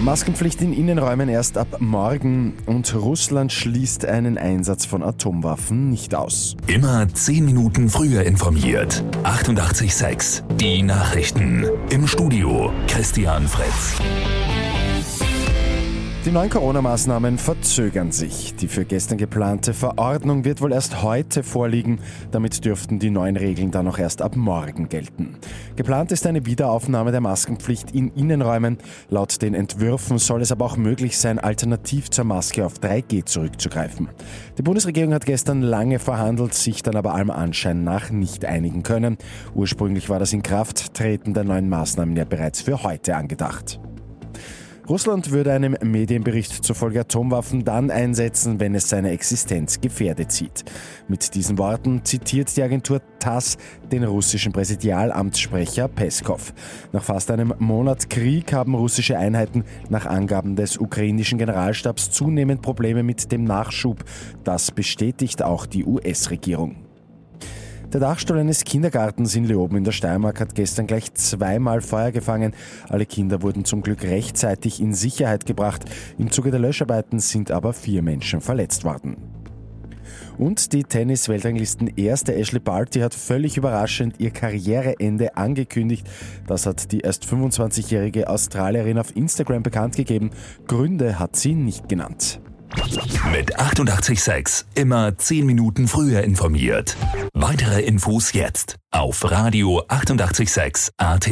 Maskenpflicht in Innenräumen erst ab morgen und Russland schließt einen Einsatz von Atomwaffen nicht aus. Immer 10 Minuten früher informiert. 88.6 Die Nachrichten. Im Studio Christian Fritz. Die neuen Corona-Maßnahmen verzögern sich. Die für gestern geplante Verordnung wird wohl erst heute vorliegen. Damit dürften die neuen Regeln dann auch erst ab morgen gelten. Geplant ist eine Wiederaufnahme der Maskenpflicht in Innenräumen. Laut den Entwürfen soll es aber auch möglich sein, alternativ zur Maske auf 3G zurückzugreifen. Die Bundesregierung hat gestern lange verhandelt, sich dann aber allem Anschein nach nicht einigen können. Ursprünglich war das Inkrafttreten der neuen Maßnahmen ja bereits für heute angedacht. Russland würde einem Medienbericht zufolge Atomwaffen dann einsetzen, wenn es seine Existenz gefährdet sieht. Mit diesen Worten zitiert die Agentur TASS den russischen Präsidialamtssprecher Peskov. Nach fast einem Monat Krieg haben russische Einheiten nach Angaben des ukrainischen Generalstabs zunehmend Probleme mit dem Nachschub. Das bestätigt auch die US-Regierung. Der Dachstuhl eines Kindergartens in Leoben in der Steiermark hat gestern gleich zweimal Feuer gefangen. Alle Kinder wurden zum Glück rechtzeitig in Sicherheit gebracht. Im Zuge der Löscharbeiten sind aber vier Menschen verletzt worden. Und die Tennis-Weltranglisten erste Ashley Barty hat völlig überraschend ihr Karriereende angekündigt. Das hat die erst 25-jährige Australierin auf Instagram bekannt gegeben. Gründe hat sie nicht genannt. Mit 886 immer 10 Minuten früher informiert. Weitere Infos jetzt auf Radio 886 AT.